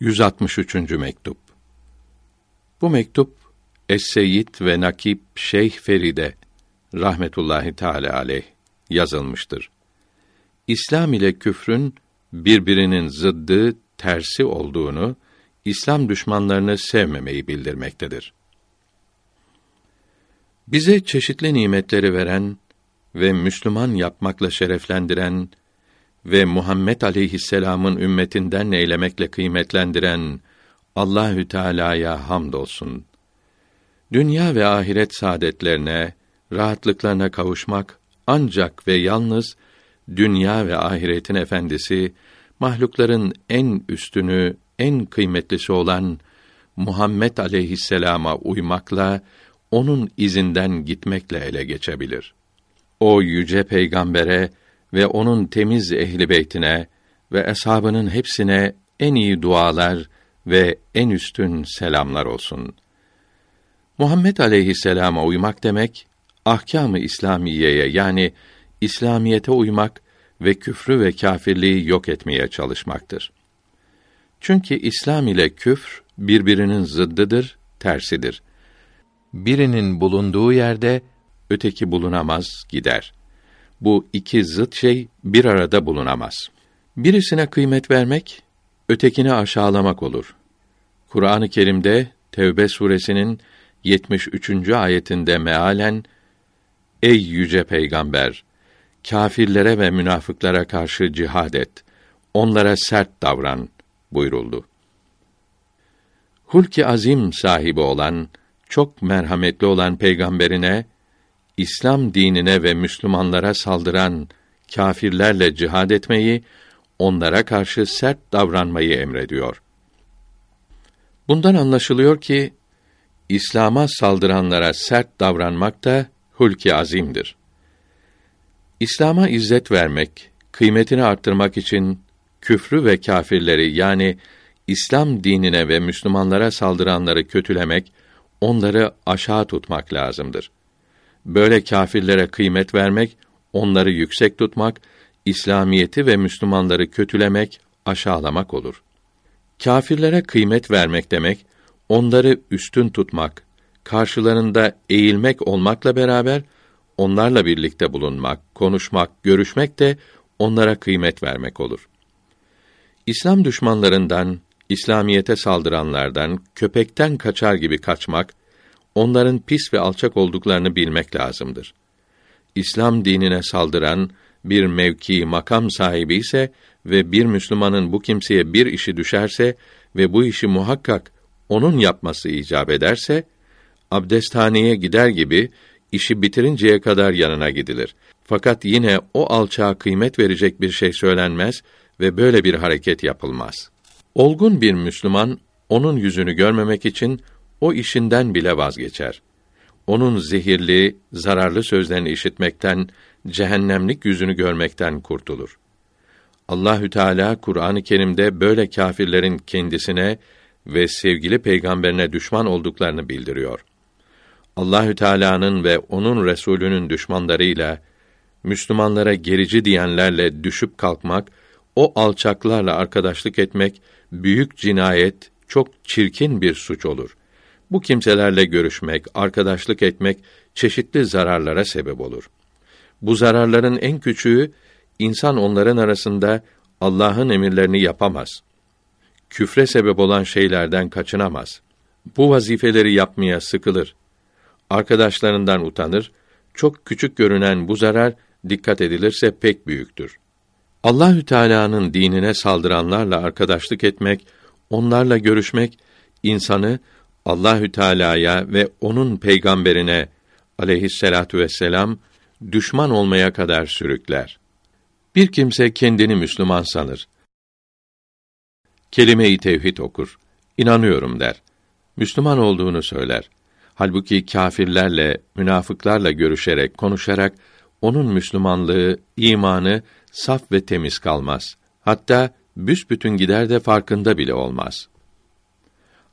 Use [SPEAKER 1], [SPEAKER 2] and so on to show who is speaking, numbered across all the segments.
[SPEAKER 1] 163. mektup. Bu mektup Es-Seyyid ve Nakip Şeyh Feride rahmetullahi teala aleyh yazılmıştır. İslam ile küfrün birbirinin zıddı, tersi olduğunu, İslam düşmanlarını sevmemeyi bildirmektedir. Bize çeşitli nimetleri veren ve Müslüman yapmakla şereflendiren ve Muhammed aleyhisselam'ın ümmetinden eylemekle kıymetlendiren Allahü Teala'ya hamdolsun. Dünya ve ahiret saadetlerine, rahatlıklarına kavuşmak ancak ve yalnız dünya ve ahiretin efendisi, mahlukların en üstünü, en kıymetlisi olan Muhammed aleyhisselama uymakla, onun izinden gitmekle ele geçebilir. O yüce peygambere ve onun temiz ehli beytine ve eshabının hepsine en iyi dualar ve en üstün selamlar olsun. Muhammed aleyhisselama uymak demek ahkâm-ı İslamiyeye yani İslamiyete uymak ve küfrü ve kâfirliği yok etmeye çalışmaktır. Çünkü İslam ile küfr birbirinin zıddıdır, tersidir. Birinin bulunduğu yerde öteki bulunamaz, gider. Bu iki zıt şey bir arada bulunamaz. Birisine kıymet vermek, ötekini aşağılamak olur. Kur'an-ı Kerim'de Tevbe suresinin 73. ayetinde mealen Ey yüce peygamber kâfirlere ve münafıklara karşı cihad et. Onlara sert davran buyuruldu. Hulki azim sahibi olan, çok merhametli olan peygamberine İslam dinine ve Müslümanlara saldıran kâfirlerle cihad etmeyi, onlara karşı sert davranmayı emrediyor. Bundan anlaşılıyor ki İslam'a saldıranlara sert davranmak da hulki azimdir. İslam'a izzet vermek, kıymetini arttırmak için küfrü ve kâfirleri yani İslam dinine ve Müslümanlara saldıranları kötülemek, onları aşağı tutmak lazımdır. Böyle kâfirlere kıymet vermek, onları yüksek tutmak, İslamiyeti ve Müslümanları kötülemek, aşağılamak olur. Kâfirlere kıymet vermek demek, onları üstün tutmak, karşılarında eğilmek olmakla beraber onlarla birlikte bulunmak, konuşmak, görüşmek de onlara kıymet vermek olur. İslam düşmanlarından, İslamiyete saldıranlardan köpekten kaçar gibi kaçmak, onların pis ve alçak olduklarını bilmek lazımdır. İslam dinine saldıran bir mevki, makam sahibi ise ve bir Müslümanın bu kimseye bir işi düşerse ve bu işi muhakkak onun yapması icap ederse, abdesthaneye gider gibi işi bitirinceye kadar yanına gidilir. Fakat yine o alçağa kıymet verecek bir şey söylenmez ve böyle bir hareket yapılmaz. Olgun bir Müslüman onun yüzünü görmemek için o işinden bile vazgeçer. Onun zehirli, zararlı sözlerini işitmekten, cehennemlik yüzünü görmekten kurtulur. Allahü Teala Kur'an-ı Kerim'de böyle kâfirlerin kendisine ve sevgili peygamberine düşman olduklarını bildiriyor. Allahü Teala'nın ve onun Resulünün düşmanlarıyla Müslümanlara gerici diyenlerle düşüp kalkmak, o alçaklarla arkadaşlık etmek büyük cinayet, çok çirkin bir suç olur. Bu kimselerle görüşmek, arkadaşlık etmek çeşitli zararlara sebep olur. Bu zararların en küçüğü insan onların arasında Allah'ın emirlerini yapamaz. Küfre sebep olan şeylerden kaçınamaz. Bu vazifeleri yapmaya sıkılır. Arkadaşlarından utanır. Çok küçük görünen bu zarar dikkat edilirse pek büyüktür. Allahü Teala'nın dinine saldıranlarla arkadaşlık etmek, onlarla görüşmek insanı Allahü Teala'ya ve onun peygamberine aleyhisselatu vesselam düşman olmaya kadar sürükler. Bir kimse kendini Müslüman sanır. Kelime-i tevhid okur. İnanıyorum der. Müslüman olduğunu söyler. Halbuki kâfirlerle, münafıklarla görüşerek, konuşarak onun Müslümanlığı, imanı saf ve temiz kalmaz. Hatta büsbütün gider de farkında bile olmaz.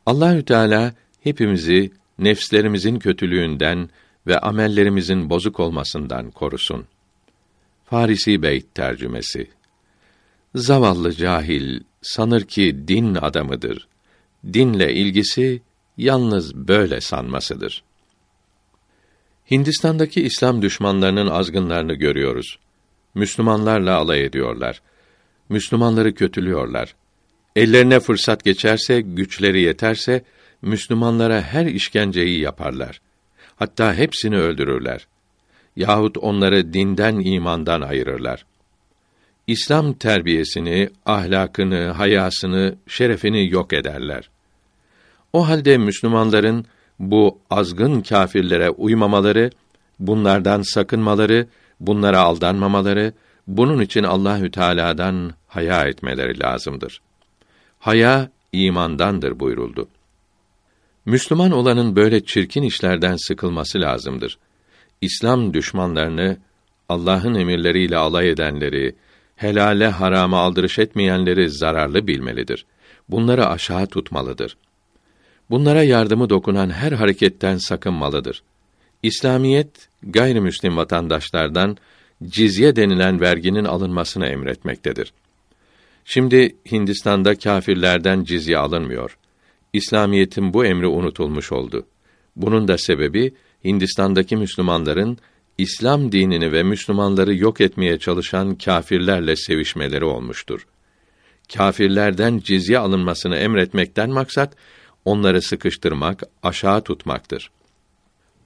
[SPEAKER 1] Allahü Teala hepimizi nefslerimizin kötülüğünden ve amellerimizin bozuk olmasından korusun. Farisi Beyt tercümesi Zavallı cahil, sanır ki din adamıdır. Dinle ilgisi yalnız böyle sanmasıdır. Hindistan'daki İslam düşmanlarının azgınlarını görüyoruz. Müslümanlarla alay ediyorlar. Müslümanları kötülüyorlar. Ellerine fırsat geçerse, güçleri yeterse Müslümanlara her işkenceyi yaparlar. Hatta hepsini öldürürler. Yahut onları dinden imandan ayırırlar. İslam terbiyesini, ahlakını, hayasını, şerefini yok ederler. O halde Müslümanların bu azgın kâfirlere uymamaları, bunlardan sakınmaları, bunlara aldanmamaları, bunun için Allahü Teala'dan haya etmeleri lazımdır. Haya imandandır buyuruldu. Müslüman olanın böyle çirkin işlerden sıkılması lazımdır. İslam düşmanlarını, Allah'ın emirleriyle alay edenleri, helale harama aldırış etmeyenleri zararlı bilmelidir. Bunları aşağı tutmalıdır. Bunlara yardımı dokunan her hareketten sakınmalıdır. İslamiyet gayrimüslim vatandaşlardan cizye denilen verginin alınmasını emretmektedir. Şimdi Hindistan'da kâfirlerden cizye alınmıyor. İslamiyetin bu emri unutulmuş oldu. Bunun da sebebi Hindistan'daki Müslümanların İslam dinini ve Müslümanları yok etmeye çalışan kâfirlerle sevişmeleri olmuştur. Kâfirlerden cizye alınmasını emretmekten maksat onları sıkıştırmak, aşağı tutmaktır.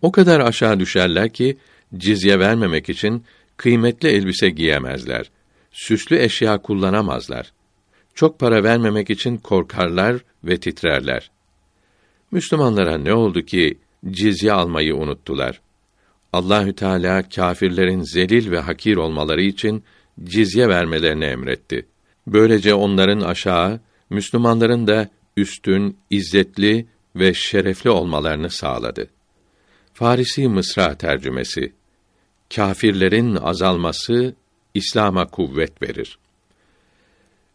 [SPEAKER 1] O kadar aşağı düşerler ki cizye vermemek için kıymetli elbise giyemezler. Süslü eşya kullanamazlar. Çok para vermemek için korkarlar ve titrerler. Müslümanlara ne oldu ki cizye almayı unuttular? Allahü Teala kâfirlerin zelil ve hakir olmaları için cizye vermelerini emretti. Böylece onların aşağı, Müslümanların da üstün, izzetli ve şerefli olmalarını sağladı. Farisi Mısra tercümesi Kâfirlerin azalması İslam'a kuvvet verir.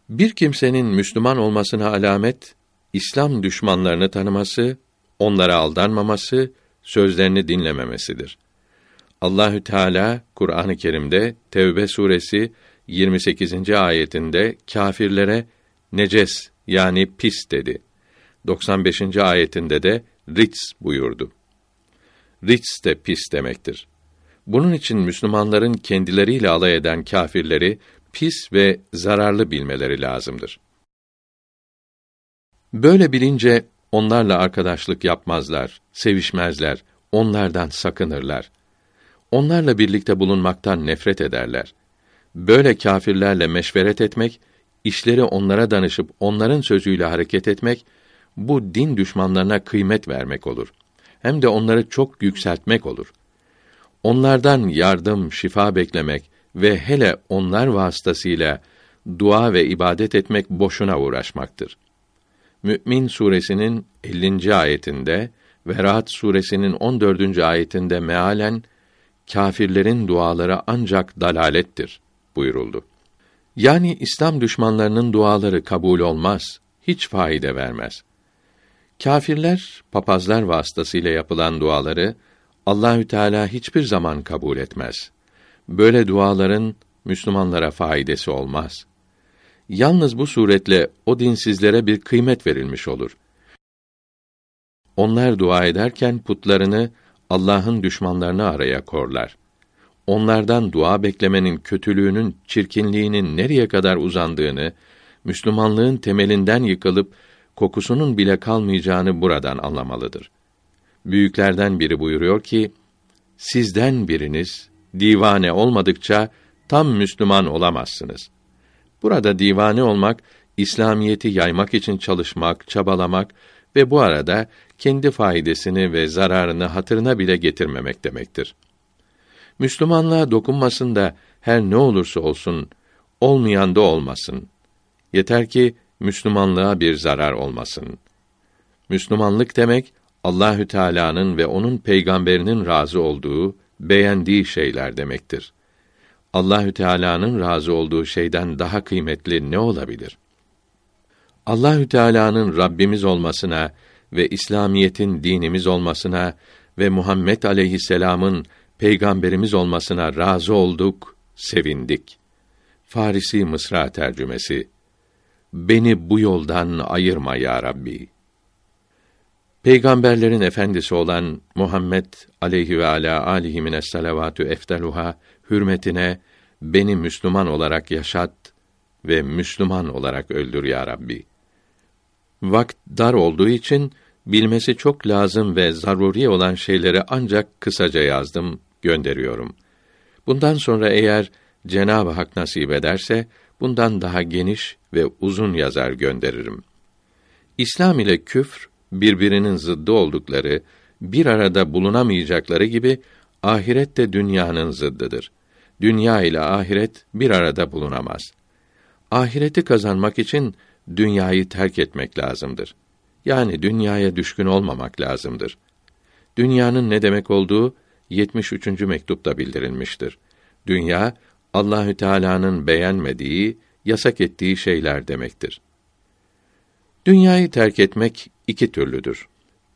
[SPEAKER 1] Bir kimsenin Müslüman olmasına alamet İslam düşmanlarını tanıması, onlara aldanmaması, sözlerini dinlememesidir. Allahü Teala Kur'an-ı Kerim'de Tevbe suresi 28. ayetinde kâfirlere neces yani pis dedi. 95. ayetinde de rits buyurdu. Rits de pis demektir. Bunun için Müslümanların kendileriyle alay eden kâfirleri pis ve zararlı bilmeleri lazımdır. Böyle bilince onlarla arkadaşlık yapmazlar, sevişmezler, onlardan sakınırlar. Onlarla birlikte bulunmaktan nefret ederler. Böyle kâfirlerle meşveret etmek, işleri onlara danışıp onların sözüyle hareket etmek, bu din düşmanlarına kıymet vermek olur. Hem de onları çok yükseltmek olur. Onlardan yardım, şifa beklemek ve hele onlar vasıtasıyla dua ve ibadet etmek boşuna uğraşmaktır. Mü'min suresinin 50. ayetinde ve Rahat suresinin 14. ayetinde mealen kâfirlerin duaları ancak dalalettir buyuruldu. Yani İslam düşmanlarının duaları kabul olmaz, hiç faide vermez. Kâfirler papazlar vasıtasıyla yapılan duaları Allahü Teala hiçbir zaman kabul etmez. Böyle duaların Müslümanlara faydası olmaz. Yalnız bu suretle o dinsizlere bir kıymet verilmiş olur. Onlar dua ederken putlarını Allah'ın düşmanlarını araya korlar. Onlardan dua beklemenin kötülüğünün, çirkinliğinin nereye kadar uzandığını, Müslümanlığın temelinden yıkılıp kokusunun bile kalmayacağını buradan anlamalıdır. Büyüklerden biri buyuruyor ki: Sizden biriniz divane olmadıkça tam Müslüman olamazsınız. Burada divane olmak İslamiyeti yaymak için çalışmak, çabalamak ve bu arada kendi faydasını ve zararını hatırına bile getirmemek demektir. Müslümanlığa dokunmasın da her ne olursa olsun, olmayan da olmasın. Yeter ki Müslümanlığa bir zarar olmasın. Müslümanlık demek Allahü Teala'nın ve onun peygamberinin razı olduğu, beğendiği şeyler demektir. Allahü Teala'nın razı olduğu şeyden daha kıymetli ne olabilir? Allahü Teala'nın Rabbimiz olmasına ve İslamiyetin dinimiz olmasına ve Muhammed aleyhisselam'ın peygamberimiz olmasına razı olduk, sevindik. Farisi Mısra tercümesi beni bu yoldan ayırma ya Rabbi. Peygamberlerin efendisi olan Muhammed aleyhi ve ala alihi salavatü efteluha hürmetine beni Müslüman olarak yaşat ve Müslüman olarak öldür ya Rabbi. Vakt dar olduğu için bilmesi çok lazım ve zaruri olan şeyleri ancak kısaca yazdım, gönderiyorum. Bundan sonra eğer Cenab-ı Hak nasip ederse bundan daha geniş ve uzun yazar gönderirim. İslam ile küfr birbirinin zıddı oldukları, bir arada bulunamayacakları gibi ahiret de dünyanın zıddıdır. Dünya ile ahiret bir arada bulunamaz. Ahireti kazanmak için dünyayı terk etmek lazımdır. Yani dünyaya düşkün olmamak lazımdır. Dünyanın ne demek olduğu 73. mektupta bildirilmiştir. Dünya Allahü Teala'nın beğenmediği, yasak ettiği şeyler demektir. Dünyayı terk etmek iki türlüdür.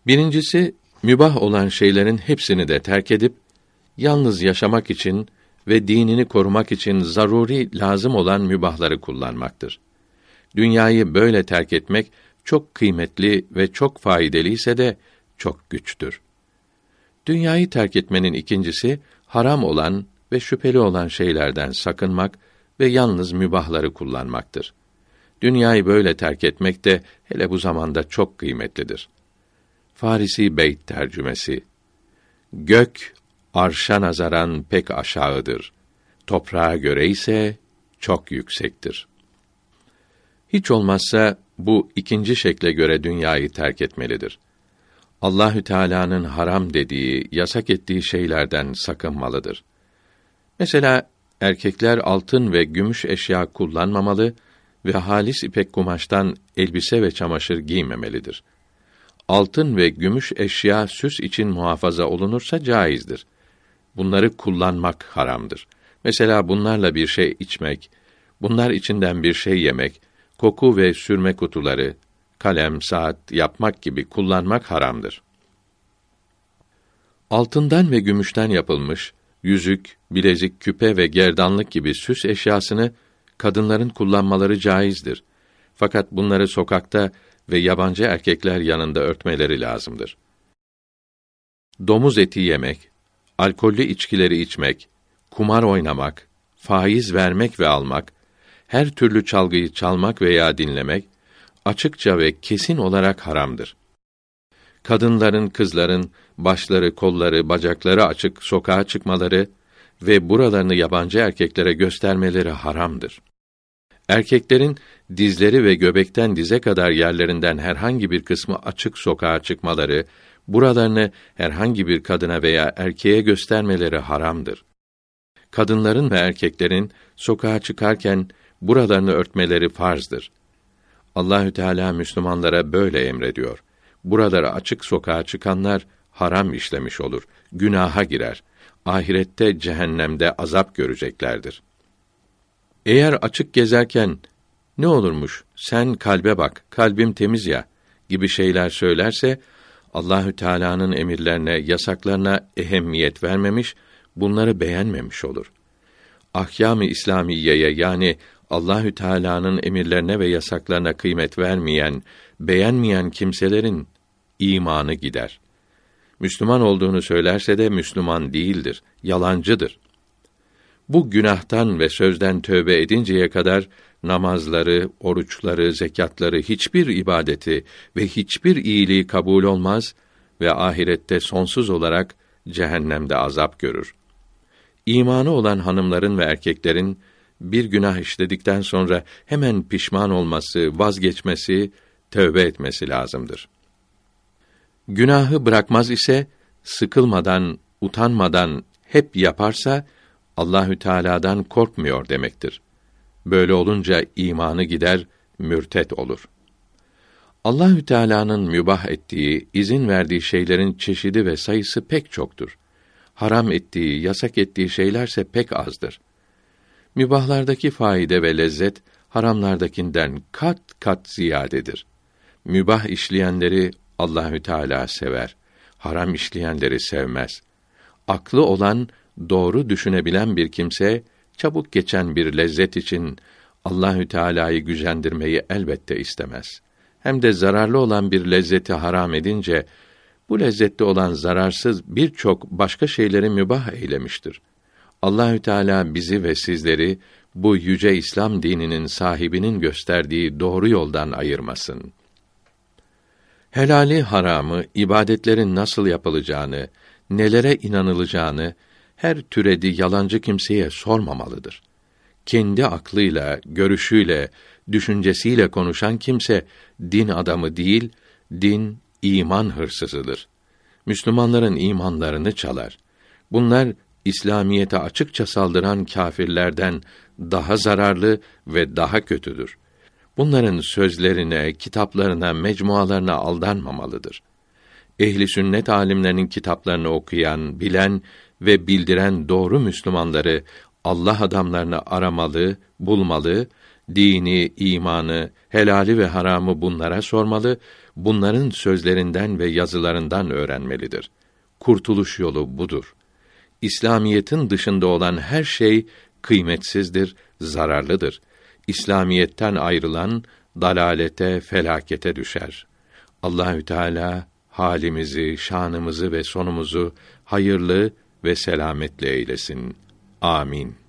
[SPEAKER 1] Birincisi mübah olan şeylerin hepsini de terk edip yalnız yaşamak için ve dinini korumak için zaruri lazım olan mübahları kullanmaktır. Dünyayı böyle terk etmek çok kıymetli ve çok faydalı ise de çok güçtür. Dünyayı terk etmenin ikincisi haram olan ve şüpheli olan şeylerden sakınmak ve yalnız mübahları kullanmaktır. Dünyayı böyle terk etmek de hele bu zamanda çok kıymetlidir. Farisi Beyt tercümesi Gök arşa nazaran pek aşağıdır. Toprağa göre ise çok yüksektir. Hiç olmazsa bu ikinci şekle göre dünyayı terk etmelidir. Allahü Teala'nın haram dediği, yasak ettiği şeylerden sakınmalıdır. Mesela erkekler altın ve gümüş eşya kullanmamalı ve halis ipek kumaştan elbise ve çamaşır giymemelidir. Altın ve gümüş eşya süs için muhafaza olunursa caizdir. Bunları kullanmak haramdır. Mesela bunlarla bir şey içmek, bunlar içinden bir şey yemek, koku ve sürme kutuları, kalem, saat yapmak gibi kullanmak haramdır. Altından ve gümüşten yapılmış yüzük, bilezik, küpe ve gerdanlık gibi süs eşyasını kadınların kullanmaları caizdir. Fakat bunları sokakta ve yabancı erkekler yanında örtmeleri lazımdır. Domuz eti yemek, alkollü içkileri içmek, kumar oynamak, faiz vermek ve almak, her türlü çalgıyı çalmak veya dinlemek açıkça ve kesin olarak haramdır. Kadınların, kızların başları, kolları, bacakları açık sokağa çıkmaları ve buralarını yabancı erkeklere göstermeleri haramdır. Erkeklerin dizleri ve göbekten dize kadar yerlerinden herhangi bir kısmı açık sokağa çıkmaları, buralarını herhangi bir kadına veya erkeğe göstermeleri haramdır. Kadınların ve erkeklerin sokağa çıkarken buralarını örtmeleri farzdır. Allahü Teala Müslümanlara böyle emrediyor. Buraları açık sokağa çıkanlar haram işlemiş olur, günaha girer. Ahirette cehennemde azap göreceklerdir. Eğer açık gezerken ne olurmuş? Sen kalbe bak, kalbim temiz ya gibi şeyler söylerse Allahü Teala'nın emirlerine, yasaklarına ehemmiyet vermemiş, bunları beğenmemiş olur. Ahkâm-ı İslamiyeye yani Allahü Teala'nın emirlerine ve yasaklarına kıymet vermeyen, beğenmeyen kimselerin imanı gider. Müslüman olduğunu söylerse de Müslüman değildir, yalancıdır. Bu günahtan ve sözden tövbe edinceye kadar namazları, oruçları, zekatları, hiçbir ibadeti ve hiçbir iyiliği kabul olmaz ve ahirette sonsuz olarak cehennemde azap görür. İmanı olan hanımların ve erkeklerin bir günah işledikten sonra hemen pişman olması, vazgeçmesi, tövbe etmesi lazımdır. Günahı bırakmaz ise sıkılmadan, utanmadan hep yaparsa Allahü Teala'dan korkmuyor demektir. Böyle olunca imanı gider, mürtet olur. Allahü Teala'nın mübah ettiği, izin verdiği şeylerin çeşidi ve sayısı pek çoktur. Haram ettiği, yasak ettiği şeylerse pek azdır. Mübahlardaki faide ve lezzet haramlardakinden kat kat ziyadedir. Mübah işleyenleri Allahü Teala sever. Haram işleyenleri sevmez. Aklı olan, doğru düşünebilen bir kimse çabuk geçen bir lezzet için Allahü Teala'yı gücendirmeyi elbette istemez. Hem de zararlı olan bir lezzeti haram edince bu lezzetli olan zararsız birçok başka şeyleri mübah eylemiştir. Allahü Teala bizi ve sizleri bu yüce İslam dininin sahibinin gösterdiği doğru yoldan ayırmasın. Helali haramı, ibadetlerin nasıl yapılacağını, nelere inanılacağını her türedi yalancı kimseye sormamalıdır. Kendi aklıyla, görüşüyle, düşüncesiyle konuşan kimse din adamı değil, din iman hırsızıdır. Müslümanların imanlarını çalar. Bunlar İslamiyete açıkça saldıran kâfirlerden daha zararlı ve daha kötüdür. Bunların sözlerine, kitaplarına, mecmualarına aldanmamalıdır. Ehli sünnet alimlerinin kitaplarını okuyan, bilen ve bildiren doğru Müslümanları Allah adamlarını aramalı, bulmalı, dini, imanı, helali ve haramı bunlara sormalı, bunların sözlerinden ve yazılarından öğrenmelidir. Kurtuluş yolu budur. İslamiyetin dışında olan her şey kıymetsizdir, zararlıdır. İslamiyetten ayrılan dalalete, felakete düşer. Allahü Teala halimizi, şanımızı ve sonumuzu hayırlı ve selametle eylesin. Amin.